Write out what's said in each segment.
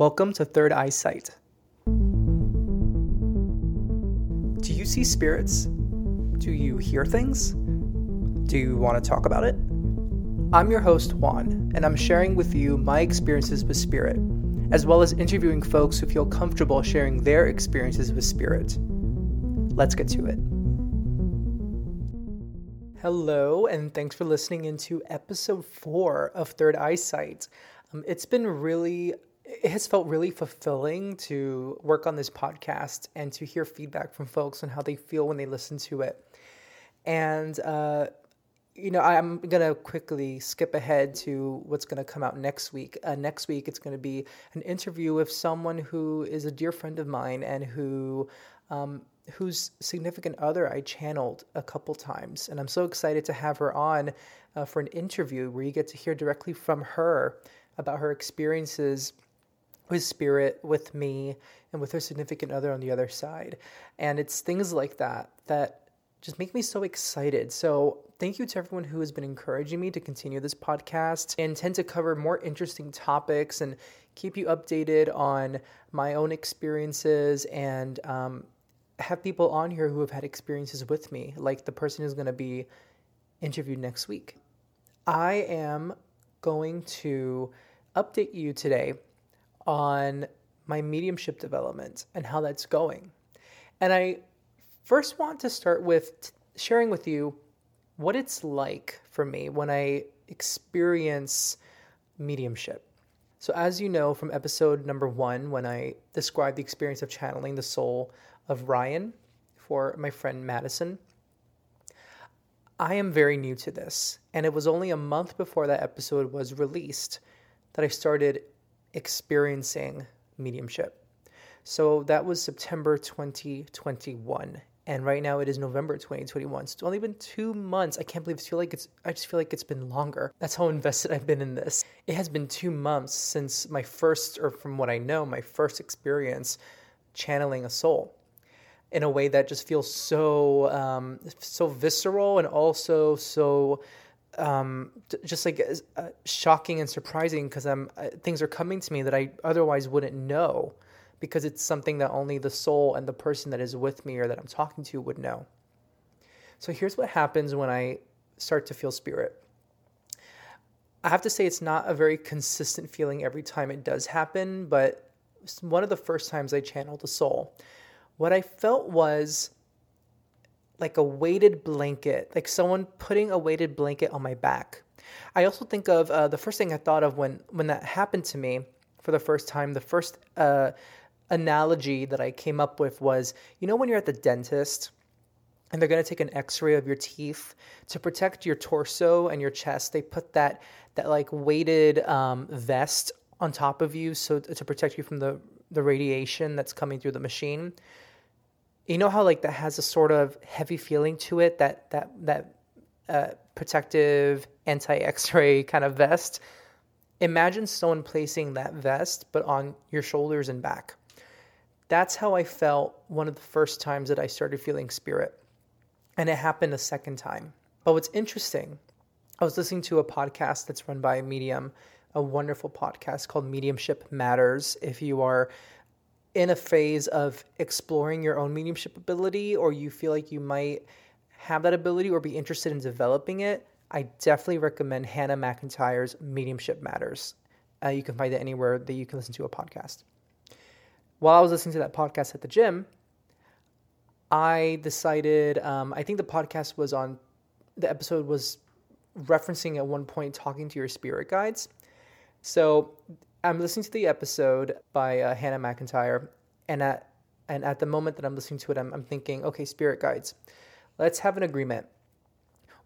Welcome to Third Eye Sight. Do you see spirits? Do you hear things? Do you want to talk about it? I'm your host, Juan, and I'm sharing with you my experiences with spirit, as well as interviewing folks who feel comfortable sharing their experiences with spirit. Let's get to it. Hello, and thanks for listening into episode four of Third Eyesight. Um, it's been really it has felt really fulfilling to work on this podcast and to hear feedback from folks on how they feel when they listen to it. And, uh, you know, I'm going to quickly skip ahead to what's going to come out next week. Uh, next week, it's going to be an interview with someone who is a dear friend of mine and who, um, whose significant other I channeled a couple times. And I'm so excited to have her on uh, for an interview where you get to hear directly from her about her experiences with spirit, with me, and with her significant other on the other side. And it's things like that that just make me so excited. So, thank you to everyone who has been encouraging me to continue this podcast. I intend to cover more interesting topics and keep you updated on my own experiences and um, have people on here who have had experiences with me, like the person who's going to be interviewed next week. I am going to update you today on my mediumship development and how that's going. And I first want to start with t- sharing with you what it's like for me when I experience mediumship. So, as you know from episode number one, when I described the experience of channeling the soul of Ryan for my friend Madison, I am very new to this. And it was only a month before that episode was released that I started experiencing mediumship. So that was September 2021. And right now it is November 2021. It's only been two months. I can't believe it. I feel like it's I just feel like it's been longer. That's how invested I've been in this. It has been two months since my first, or from what I know, my first experience channeling a soul in a way that just feels so um, so visceral and also so um, just like uh, shocking and surprising because I'm uh, things are coming to me that I otherwise wouldn't know because it's something that only the soul and the person that is with me or that I'm talking to would know. So here's what happens when I start to feel spirit. I have to say it's not a very consistent feeling every time it does happen, but one of the first times I channeled a soul, what I felt was like a weighted blanket, like someone putting a weighted blanket on my back. I also think of uh, the first thing I thought of when when that happened to me for the first time. The first uh, analogy that I came up with was, you know, when you're at the dentist and they're going to take an X-ray of your teeth to protect your torso and your chest. They put that that like weighted um, vest on top of you so to protect you from the the radiation that's coming through the machine you know how like that has a sort of heavy feeling to it that that that uh, protective anti X-ray kind of vest. Imagine someone placing that vest, but on your shoulders and back. That's how I felt one of the first times that I started feeling spirit, and it happened a second time. But what's interesting, I was listening to a podcast that's run by a Medium, a wonderful podcast called Mediumship Matters. If you are in a phase of exploring your own mediumship ability or you feel like you might have that ability or be interested in developing it, I definitely recommend Hannah McIntyre's Mediumship Matters. Uh, you can find it anywhere that you can listen to a podcast. While I was listening to that podcast at the gym, I decided, um, I think the podcast was on, the episode was referencing at one point talking to your spirit guides. So I'm listening to the episode by uh, Hannah McIntyre, and at and at the moment that I'm listening to it, I'm, I'm thinking, okay, spirit guides, let's have an agreement.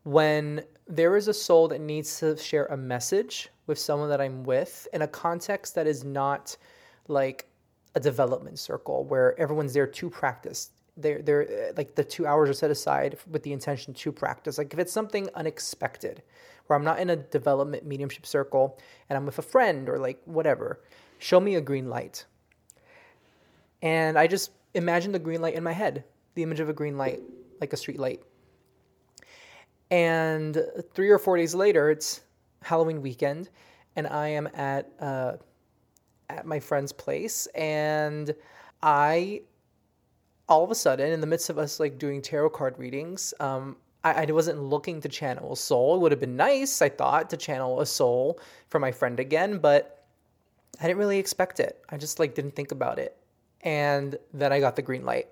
When there is a soul that needs to share a message with someone that I'm with in a context that is not like a development circle where everyone's there to practice. They're, they're like the two hours are set aside with the intention to practice. Like if it's something unexpected, where I'm not in a development mediumship circle and I'm with a friend or like whatever, show me a green light. And I just imagine the green light in my head, the image of a green light, like a street light. And three or four days later, it's Halloween weekend, and I am at uh, at my friend's place and I all of a sudden in the midst of us like doing tarot card readings, um, I, I wasn't looking to channel a soul. It would have been nice, I thought, to channel a soul for my friend again, but I didn't really expect it. I just like didn't think about it. And then I got the green light.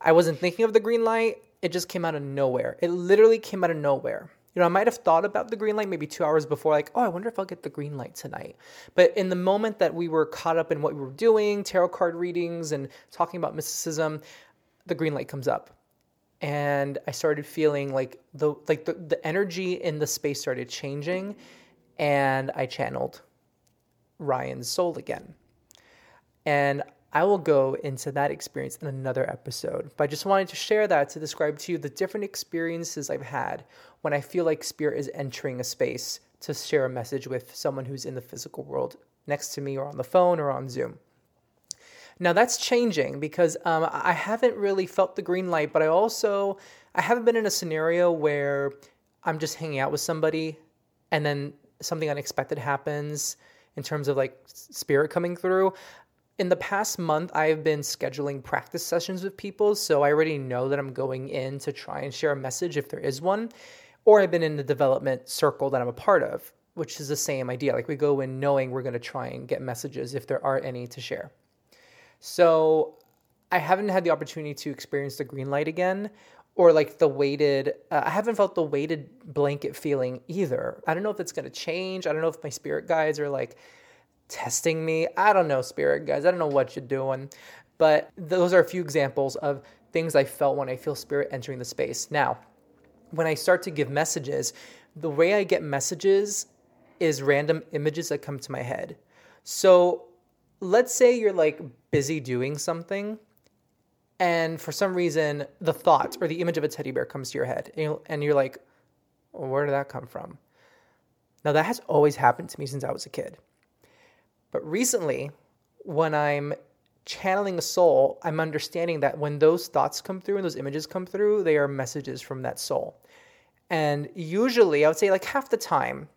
I wasn't thinking of the green light. It just came out of nowhere. It literally came out of nowhere. You know, I might have thought about the green light maybe two hours before, like, oh, I wonder if I'll get the green light tonight. But in the moment that we were caught up in what we were doing, tarot card readings and talking about mysticism, the green light comes up and I started feeling like the like the, the energy in the space started changing and I channeled Ryan's soul again. And I will go into that experience in another episode. But I just wanted to share that to describe to you the different experiences I've had when I feel like spirit is entering a space to share a message with someone who's in the physical world next to me or on the phone or on Zoom. Now that's changing because um, I haven't really felt the green light, but I also I haven't been in a scenario where I'm just hanging out with somebody and then something unexpected happens in terms of like spirit coming through. In the past month, I've been scheduling practice sessions with people, so I already know that I'm going in to try and share a message if there is one, or I've been in the development circle that I'm a part of, which is the same idea. Like we go in knowing we're going to try and get messages if there are any to share. So I haven't had the opportunity to experience the green light again or like the weighted uh, i haven't felt the weighted blanket feeling either. I don't know if it's going to change. I don't know if my spirit guides are like testing me. I don't know spirit guides. I don't know what you're doing. But those are a few examples of things i felt when i feel spirit entering the space. Now when i start to give messages the way i get messages is random images that come to my head. So let's say you're like busy doing something and for some reason the thought or the image of a teddy bear comes to your head and you're like well, where did that come from? Now that has always happened to me since i was a kid. But recently when i'm channeling a soul i'm understanding that when those thoughts come through and those images come through they are messages from that soul. And usually i would say like half the time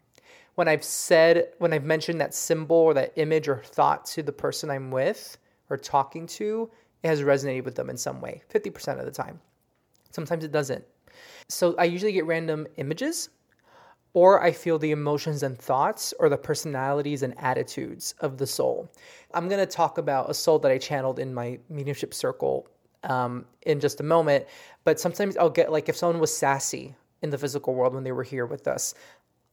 when I've said, when I've mentioned that symbol or that image or thought to the person I'm with or talking to, it has resonated with them in some way, 50% of the time. Sometimes it doesn't. So I usually get random images or I feel the emotions and thoughts or the personalities and attitudes of the soul. I'm going to talk about a soul that I channeled in my mediumship circle um, in just a moment, but sometimes I'll get like if someone was sassy in the physical world when they were here with us,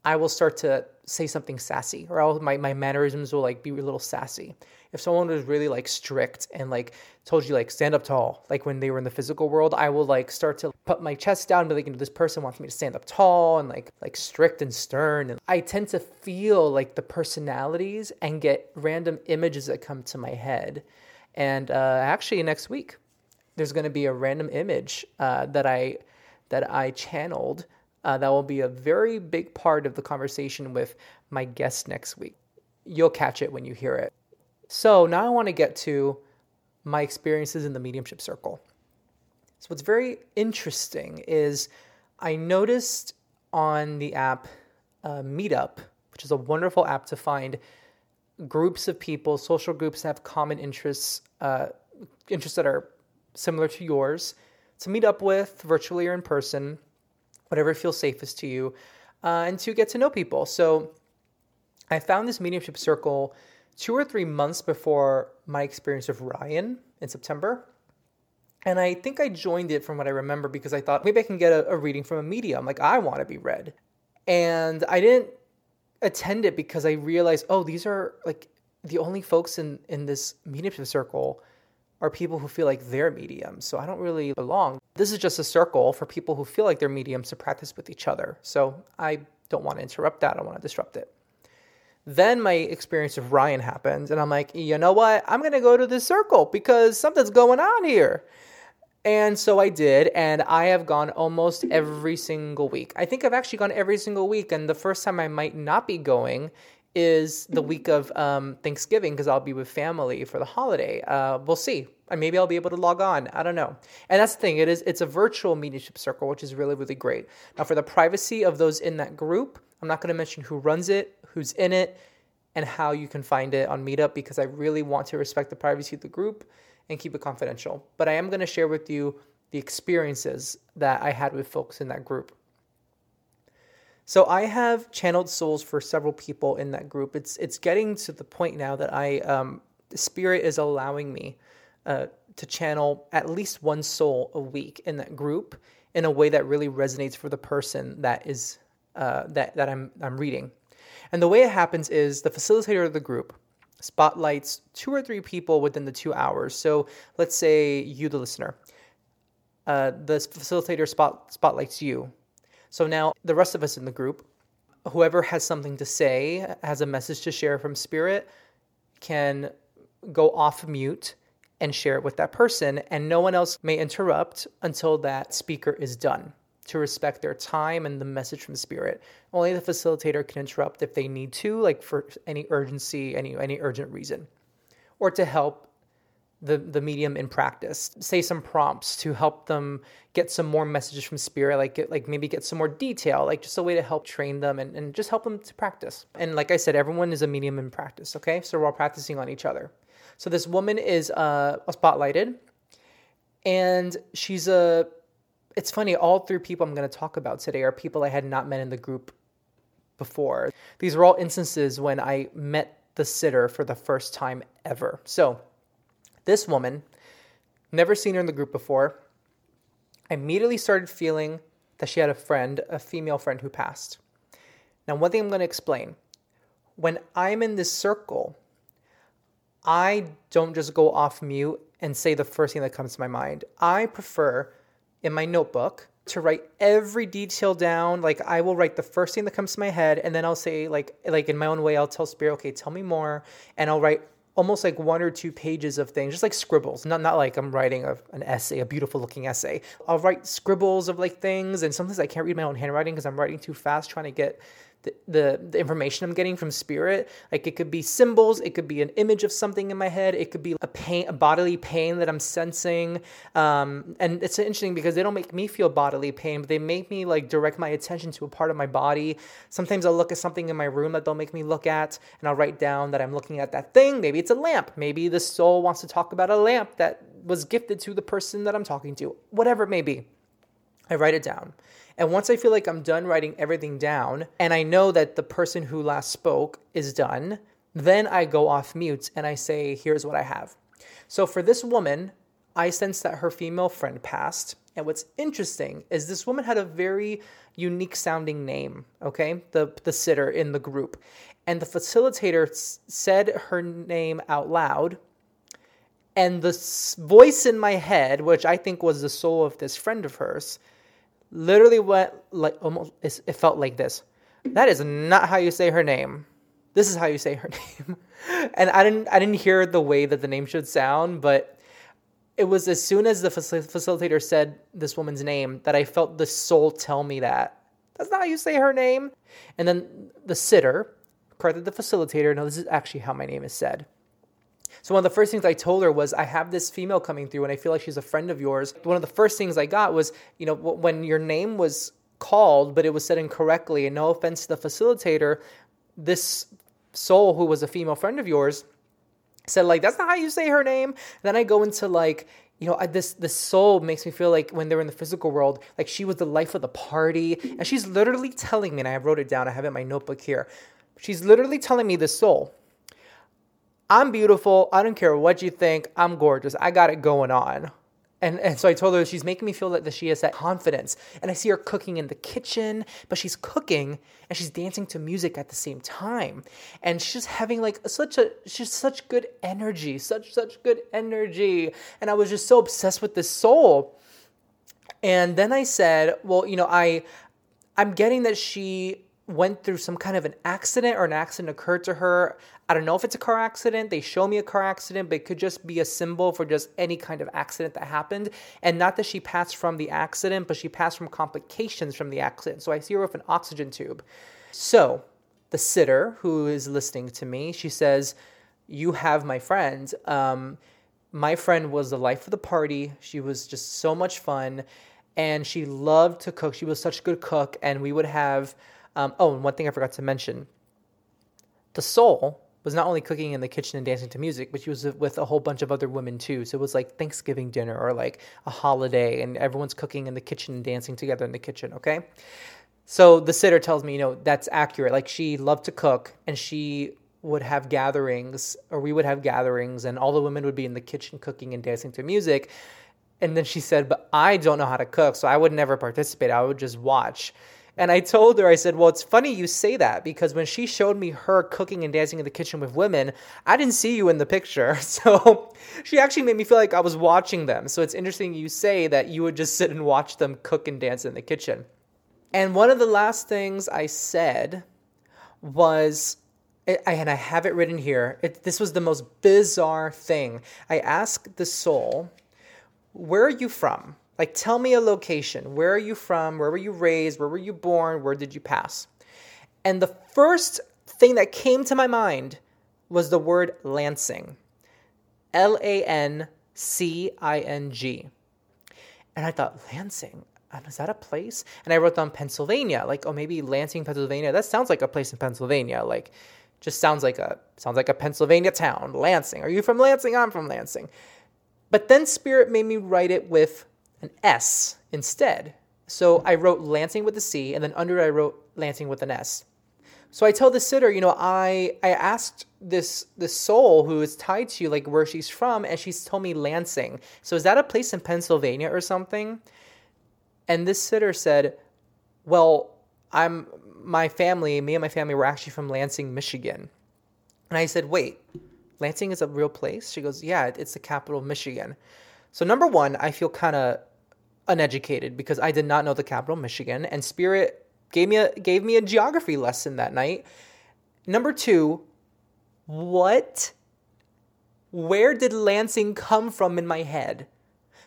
I will start to say something sassy, or my my mannerisms will like be a little sassy. If someone was really like strict and like told you like stand up tall, like when they were in the physical world, I will like start to put my chest down, and be like, you know, this person wants me to stand up tall and like like strict and stern. And I tend to feel like the personalities and get random images that come to my head. And uh, actually, next week, there's going to be a random image uh, that I that I channeled uh, that will be a very big part of the conversation with my guest next week. You'll catch it when you hear it. So now I want to get to my experiences in the mediumship circle. So, what's very interesting is I noticed on the app uh, Meetup, which is a wonderful app to find groups of people, social groups that have common interests, uh, interests that are similar to yours, to meet up with virtually or in person whatever feels safest to you, uh, and to get to know people. So I found this mediumship circle two or three months before my experience with Ryan in September. And I think I joined it from what I remember because I thought maybe I can get a, a reading from a medium. Like, I want to be read. And I didn't attend it because I realized, oh, these are like the only folks in, in this mediumship circle are people who feel like they're mediums. So I don't really belong. This is just a circle for people who feel like they're mediums to practice with each other. So I don't want to interrupt that. I want to disrupt it. Then my experience with Ryan happens, and I'm like, you know what? I'm going to go to this circle because something's going on here. And so I did, and I have gone almost every single week. I think I've actually gone every single week, and the first time I might not be going is the week of um, Thanksgiving because I'll be with family for the holiday. Uh, we'll see. And maybe I'll be able to log on. I don't know. And that's the thing. It is. It's a virtual mediumship circle, which is really really great. Now, for the privacy of those in that group, I'm not going to mention who runs it, who's in it, and how you can find it on Meetup because I really want to respect the privacy of the group and keep it confidential. But I am going to share with you the experiences that I had with folks in that group. So I have channeled souls for several people in that group. It's it's getting to the point now that I um, spirit is allowing me uh, to channel at least one soul a week in that group in a way that really resonates for the person that is uh, that that I'm I'm reading. And the way it happens is the facilitator of the group spotlights two or three people within the two hours. So let's say you, the listener, uh, the facilitator spot spotlights you so now the rest of us in the group, whoever has something to say, has a message to share from spirit, can go off mute and share it with that person, and no one else may interrupt until that speaker is done to respect their time and the message from spirit. Only the facilitator can interrupt if they need to, like for any urgency, any any urgent reason, or to help the, the medium in practice. Say some prompts to help them get some more messages from spirit, like get, like maybe get some more detail, like just a way to help train them and, and just help them to practice. And like I said, everyone is a medium in practice, okay? So we're all practicing on each other. So this woman is uh, spotlighted, and she's a. It's funny. All three people I'm going to talk about today are people I had not met in the group before. These were all instances when I met the sitter for the first time ever. So this woman, never seen her in the group before, I immediately started feeling that she had a friend, a female friend who passed. Now, one thing I'm going to explain when I'm in this circle, I don't just go off mute and say the first thing that comes to my mind. I prefer in my notebook to write every detail down. Like I will write the first thing that comes to my head, and then I'll say like like in my own way, I'll tell Spirit, okay, tell me more, and I'll write almost like one or two pages of things, just like scribbles. Not not like I'm writing a, an essay, a beautiful looking essay. I'll write scribbles of like things, and sometimes I can't read my own handwriting because I'm writing too fast, trying to get the, the, information I'm getting from spirit. Like it could be symbols, it could be an image of something in my head, it could be a pain, a bodily pain that I'm sensing. Um, and it's interesting because they don't make me feel bodily pain, but they make me like direct my attention to a part of my body. Sometimes I'll look at something in my room that they'll make me look at, and I'll write down that I'm looking at that thing. Maybe it's a lamp. Maybe the soul wants to talk about a lamp that was gifted to the person that I'm talking to. Whatever it may be. I write it down. And once I feel like I'm done writing everything down and I know that the person who last spoke is done, then I go off mute and I say, here's what I have. So for this woman, I sense that her female friend passed. And what's interesting is this woman had a very unique sounding name, okay? The, the sitter in the group. And the facilitator s- said her name out loud. And the s- voice in my head, which I think was the soul of this friend of hers, literally went like almost it felt like this. That is not how you say her name. This is how you say her name. And i didn't i didn't hear the way that the name should sound but it was as soon as the facilitator said this woman's name that i felt the soul tell me that. That's not how you say her name. And then the sitter corrected the facilitator no this is actually how my name is said so one of the first things I told her was, I have this female coming through and I feel like she's a friend of yours. One of the first things I got was, you know, when your name was called, but it was said incorrectly, and no offense to the facilitator, this soul who was a female friend of yours said like, that's not how you say her name. then I go into like, you know, I, this this soul makes me feel like when they're in the physical world, like she was the life of the party, and she's literally telling me, and I wrote it down. I have it in my notebook here. She's literally telling me, the soul, I'm beautiful. I don't care what you think. I'm gorgeous. I got it going on. And, and so I told her she's making me feel that, she has that confidence. And I see her cooking in the kitchen, but she's cooking and she's dancing to music at the same time. And she's just having like such a she's such good energy, such such good energy. And I was just so obsessed with this soul. And then I said, well, you know, I I'm getting that she went through some kind of an accident or an accident occurred to her. I don't know if it's a car accident. They show me a car accident, but it could just be a symbol for just any kind of accident that happened. And not that she passed from the accident, but she passed from complications from the accident. So I see her with an oxygen tube. So the sitter who is listening to me, she says, You have my friend. Um, my friend was the life of the party. She was just so much fun. And she loved to cook. She was such a good cook. And we would have um, oh, and one thing I forgot to mention the soul was not only cooking in the kitchen and dancing to music, but she was with a whole bunch of other women too. So it was like Thanksgiving dinner or like a holiday, and everyone's cooking in the kitchen and dancing together in the kitchen. Okay. So the sitter tells me, you know, that's accurate. Like she loved to cook and she would have gatherings, or we would have gatherings, and all the women would be in the kitchen cooking and dancing to music. And then she said, But I don't know how to cook, so I would never participate. I would just watch. And I told her, I said, Well, it's funny you say that because when she showed me her cooking and dancing in the kitchen with women, I didn't see you in the picture. So she actually made me feel like I was watching them. So it's interesting you say that you would just sit and watch them cook and dance in the kitchen. And one of the last things I said was, and I have it written here, it, this was the most bizarre thing. I asked the soul, Where are you from? Like, tell me a location. Where are you from? Where were you raised? Where were you born? Where did you pass? And the first thing that came to my mind was the word Lancing L A N C I N G. And I thought, Lansing? Um, is that a place? And I wrote down Pennsylvania. Like, oh, maybe Lansing, Pennsylvania. That sounds like a place in Pennsylvania. Like, just sounds like a sounds like a Pennsylvania town. Lansing. Are you from Lansing? I'm from Lansing. But then Spirit made me write it with an S instead. So I wrote Lancing with a C, and then under it I wrote Lansing with an S. So I tell the sitter, you know, I I asked this this soul who is tied to you, like where she's from, and she's told me Lansing. So is that a place in Pennsylvania or something? And this sitter said, Well, I'm my family, me and my family were actually from Lansing, Michigan. And I said, Wait, Lansing is a real place? She goes, Yeah, it's the capital of Michigan. So number one, I feel kind of uneducated because I did not know the capital, Michigan, and Spirit gave me a gave me a geography lesson that night. Number two, what? Where did Lansing come from in my head?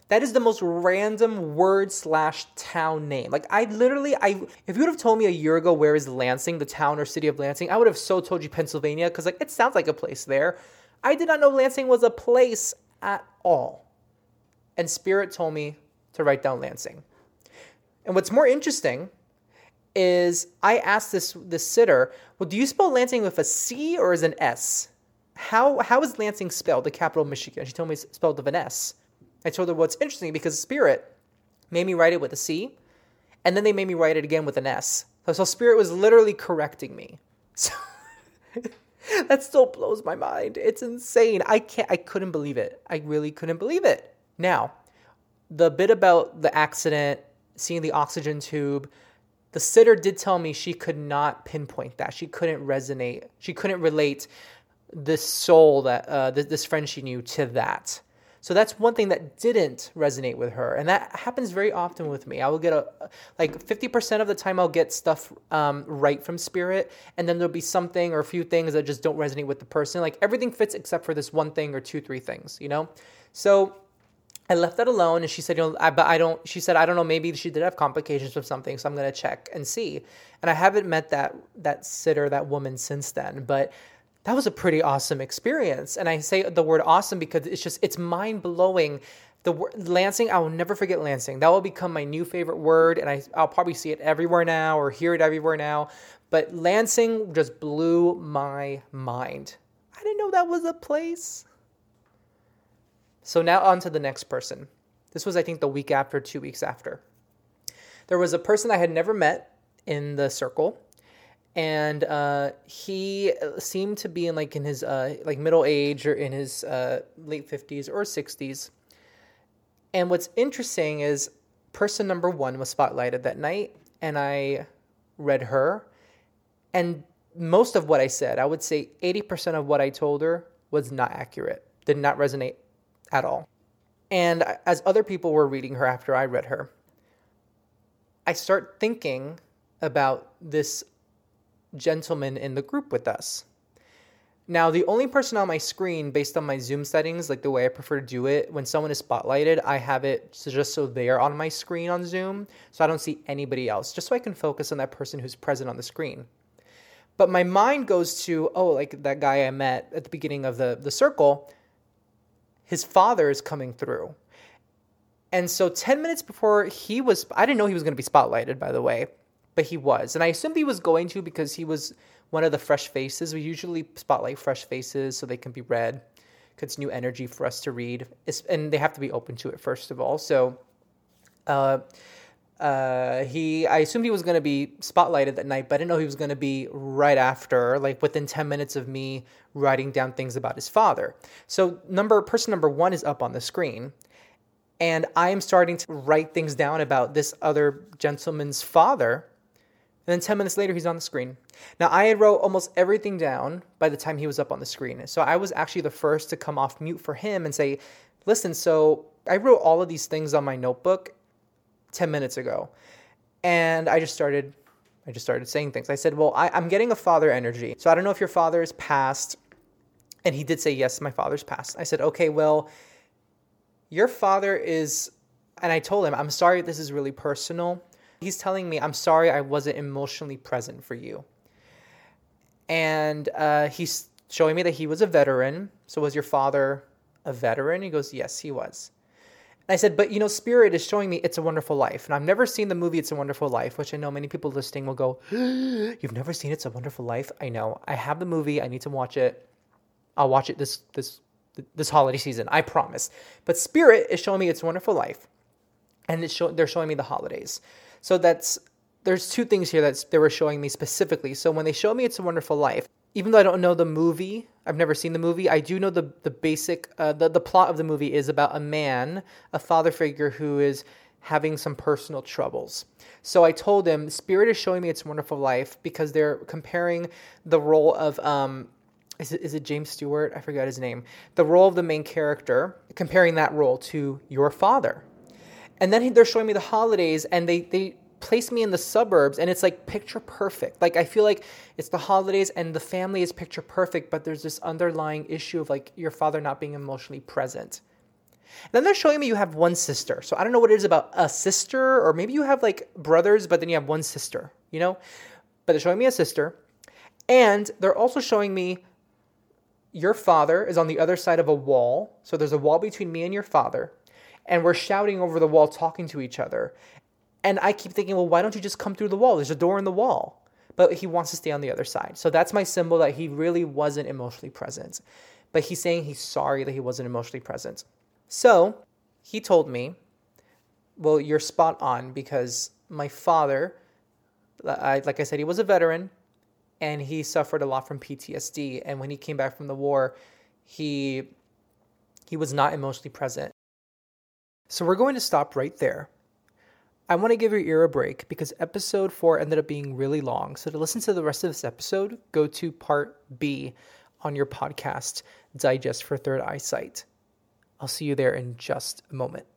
That is the most random word slash town name. Like I literally, I if you would have told me a year ago where is Lansing, the town or city of Lansing, I would have so told you Pennsylvania because like it sounds like a place there. I did not know Lansing was a place at all and Spirit told me to write down Lansing. And what's more interesting is I asked this this sitter, well, do you spell Lansing with a C or is an S? How how is Lansing spelled, the capital of Michigan? She told me it's spelled with an S. I told her what's well, interesting because Spirit made me write it with a C, and then they made me write it again with an S. So, so Spirit was literally correcting me. So that still blows my mind. It's insane. I can't I couldn't believe it. I really couldn't believe it. Now, the bit about the accident, seeing the oxygen tube, the sitter did tell me she could not pinpoint that. She couldn't resonate. She couldn't relate this soul that uh, this, this friend she knew to that. So that's one thing that didn't resonate with her, and that happens very often with me. I will get a like fifty percent of the time I'll get stuff um, right from spirit, and then there'll be something or a few things that just don't resonate with the person. Like everything fits except for this one thing or two, three things, you know. So I left that alone, and she said, "You know, I, but I don't." She said, "I don't know. Maybe she did have complications with something, so I'm gonna check and see." And I haven't met that that sitter, that woman, since then. But that was a pretty awesome experience. And I say the word awesome because it's just it's mind blowing. The word Lansing, I will never forget Lansing. That will become my new favorite word, and I, I'll probably see it everywhere now or hear it everywhere now. But Lansing just blew my mind. I didn't know that was a place. So now on to the next person. This was, I think, the week after, two weeks after. There was a person I had never met in the circle, and uh, he seemed to be in like in his uh, like middle age or in his uh, late fifties or sixties. And what's interesting is person number one was spotlighted that night, and I read her, and most of what I said, I would say eighty percent of what I told her was not accurate, did not resonate at all. And as other people were reading her after I read her, I start thinking about this gentleman in the group with us. Now, the only person on my screen, based on my Zoom settings, like the way I prefer to do it, when someone is spotlighted, I have it just so they're on my screen on Zoom, so I don't see anybody else, just so I can focus on that person who's present on the screen. But my mind goes to, oh, like that guy I met at the beginning of the, the circle, his father is coming through. And so 10 minutes before he was, I didn't know he was going to be spotlighted, by the way, but he was. And I assumed he was going to because he was one of the fresh faces. We usually spotlight fresh faces so they can be read. It's new energy for us to read, it's, and they have to be open to it first of all. So, uh, uh, he I assumed he was going to be spotlighted that night, but I didn't know he was going to be right after, like within 10 minutes of me writing down things about his father. So number person number 1 is up on the screen and I am starting to write things down about this other gentleman's father. And then 10 minutes later he's on the screen. Now I had wrote almost everything down by the time he was up on the screen. So I was actually the first to come off mute for him and say, "Listen, so I wrote all of these things on my notebook 10 minutes ago. And I just started I just started saying things. I said, Well, I, am getting a father energy. So I don't know if your father is passed. And he did say, Yes, my father's passed. I said, Okay, well, your father is and I told him, I'm sorry this is really personal. He's telling me, I'm sorry I wasn't emotionally present for you. And uh, he's showing me that he was a veteran. So was your father a veteran? He goes, Yes, he was. I said, but you know, Spirit is showing me It's a Wonderful Life. And I've never seen the movie It's a Wonderful Life, which I know many people listening will go, You've never seen It's a Wonderful Life? I know. I have the movie. I need to watch it. I'll watch it this this this holiday season. I promise. But Spirit is showing me It's a Wonderful Life. And it's show, they're showing me the holidays. So that's there's two things here that they were showing me specifically. So when they show me It's a Wonderful Life, even though I don't know the movie, I've never seen the movie. I do know the the basic uh, the the plot of the movie is about a man, a father figure who is having some personal troubles. So I told him, Spirit is showing me its wonderful life because they're comparing the role of um, is it, is it James Stewart? I forgot his name. The role of the main character, comparing that role to your father. And then they're showing me the holidays, and they they place me in the suburbs and it's like picture perfect. Like I feel like it's the holidays and the family is picture perfect, but there's this underlying issue of like your father not being emotionally present. And then they're showing me you have one sister. So I don't know what it is about a sister, or maybe you have like brothers, but then you have one sister, you know? But they're showing me a sister. And they're also showing me your father is on the other side of a wall. So there's a wall between me and your father. And we're shouting over the wall, talking to each other. And I keep thinking, well, why don't you just come through the wall? There's a door in the wall. But he wants to stay on the other side. So that's my symbol that he really wasn't emotionally present. But he's saying he's sorry that he wasn't emotionally present. So he told me, well, you're spot on because my father, I, like I said, he was a veteran and he suffered a lot from PTSD. And when he came back from the war, he he was not emotionally present. So we're going to stop right there. I want to give your ear a break because episode four ended up being really long. So to listen to the rest of this episode, go to part B on your podcast, Digest for Third Eyesight. I'll see you there in just a moment.